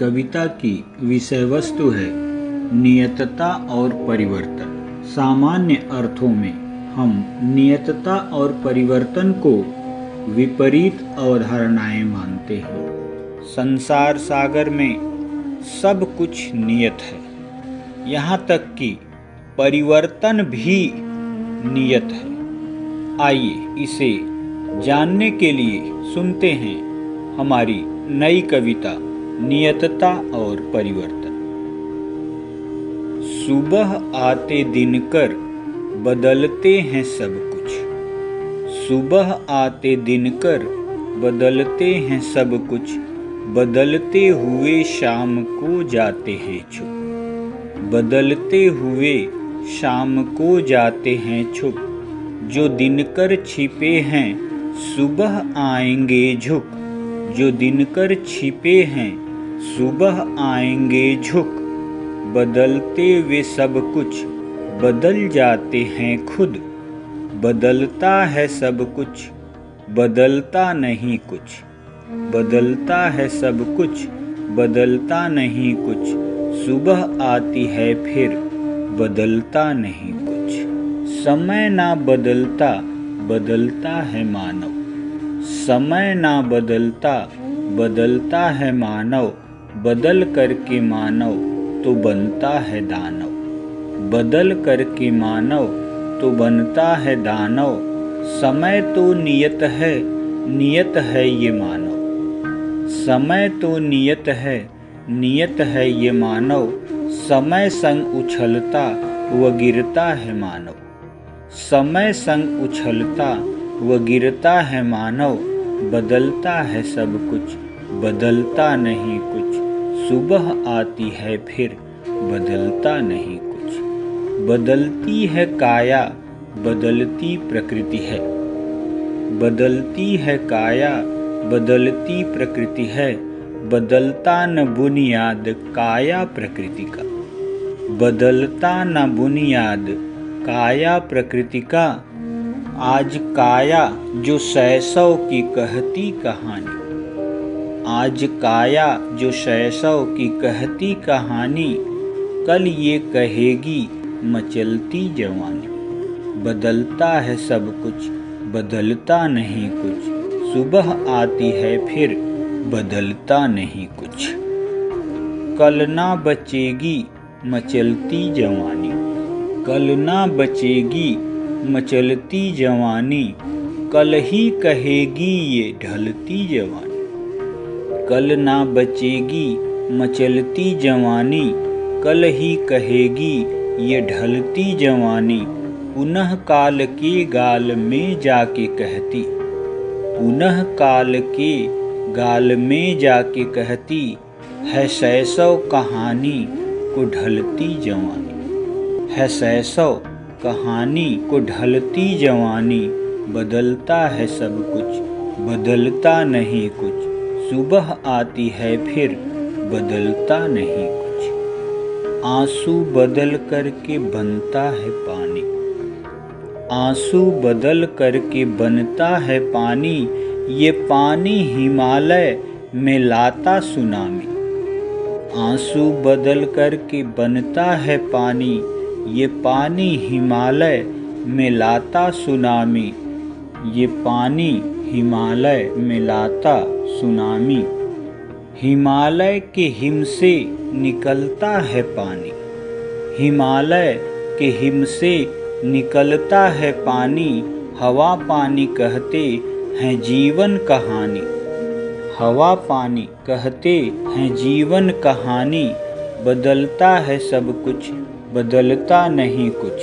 कविता की विषय वस्तु है नियतता और परिवर्तन। सामान्य अर्थों में हम नियतता और परिवर्तन को विपरीत अवधारणाएँ मानते हैं। संसार सागर में सब कुछ नियत है। यहाँ तक कि परिवर्तन भी नियत है। आइए इसे जानने के लिए सुनते हैं हमारी नई कविता, नियतता और परिवर्तन। सुबह आते दिन कर, बदलते हैं सब कुछ। सुबह आते दिन कर, बदलते हैं सब कुछ। बदलते हुए शाम को जाते हैं छुप। बदलते हुए शाम को जाते हैं छुप। जो दिनकर छिपे हैं, सुबह आएँगे झुक। जो दिनकर छिपे हैं, सुबह आएँगे झुक। बदलते वे सब कुछ, बदल जाते हैं खुद। बदलता है सब कुछ, बदलता नहीं कुछ। बदलता है सब कुछ, बदलता नहीं कुछ। सुबह आती है फिर, बदलता नहीं कुछ। समय ना बदलता बदलता है मानव। समय ना बदलता बदलता है मानव। बदल करके मानव तो बनता है दानव। बदल करके मानव तो बनता है दानव। समय तो नियत है नियत है ये मानव। समय तो नियत है नियत है ये मानव। समय संग उछलता व गिरता है मानव। समय संग उछलता व गिरता है मानव, बदलता है सब कुछ, बदलता नहीं कुछ। सुबह आती है फिर बदलता नहीं कुछ। बदलती है काया, बदलती प्रकृति है। बदलती है काया, बदलती प्रकृति है। बदलता न बुनियाद, काया प्रकृति का। बदलता न बुनियाद, काया प्रकृति का। आज काया जो शैशव की कहती कहानी। आज काया जो शैशव की कहती कहानी, कल ये कहेगी मचलती जवानी। बदलता है सब कुछ, बदलता नहीं कुछ। सुबह आती है फिर बदलता नहीं कुछ। कल ना बचेगी मचलती जवानी। कल ना बचेगी मचलती जवानी, कल ही कहेगी ये ढलती जवानी। कल ना बचेगी मचलती जवानी, कल ही कहेगी ये ढलती जवानी। पुनः काल के गाल में जाके कहती, पुनः काल के गाल में जाके कहती, है सैसव कहानी को ढलती जवानी। है सैसव कहानी को ढलती जवानी, बदलता है सब कुछ, बदलता नहीं कुछ। सुबह आती है फिर बदलता नहीं कुछ। आँसू बदल करके बनता है पानी। आँसू बदल करके बनता है पानी, ये पानी हिमालय में लाता सुनामी। आँसू बदल करके बनता है पानी ये पानी हिमालय में लाता सुनामी। ये पानी हिमालय में लाता सुनामी। हिमालय के हिम से निकलता है पानी। हिमालय के हिम से निकलता है पानी। हवा पानी कहते हैं जीवन कहानी। हवा पानी कहते हैं जीवन कहानी। बदलता है सब कुछ। बदलता नहीं कुछ।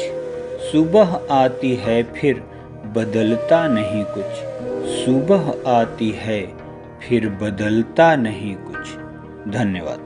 सुबह आती है फिर बदलता नहीं कुछ। सुबह आती है फिर बदलता नहीं कुछ। धन्यवाद।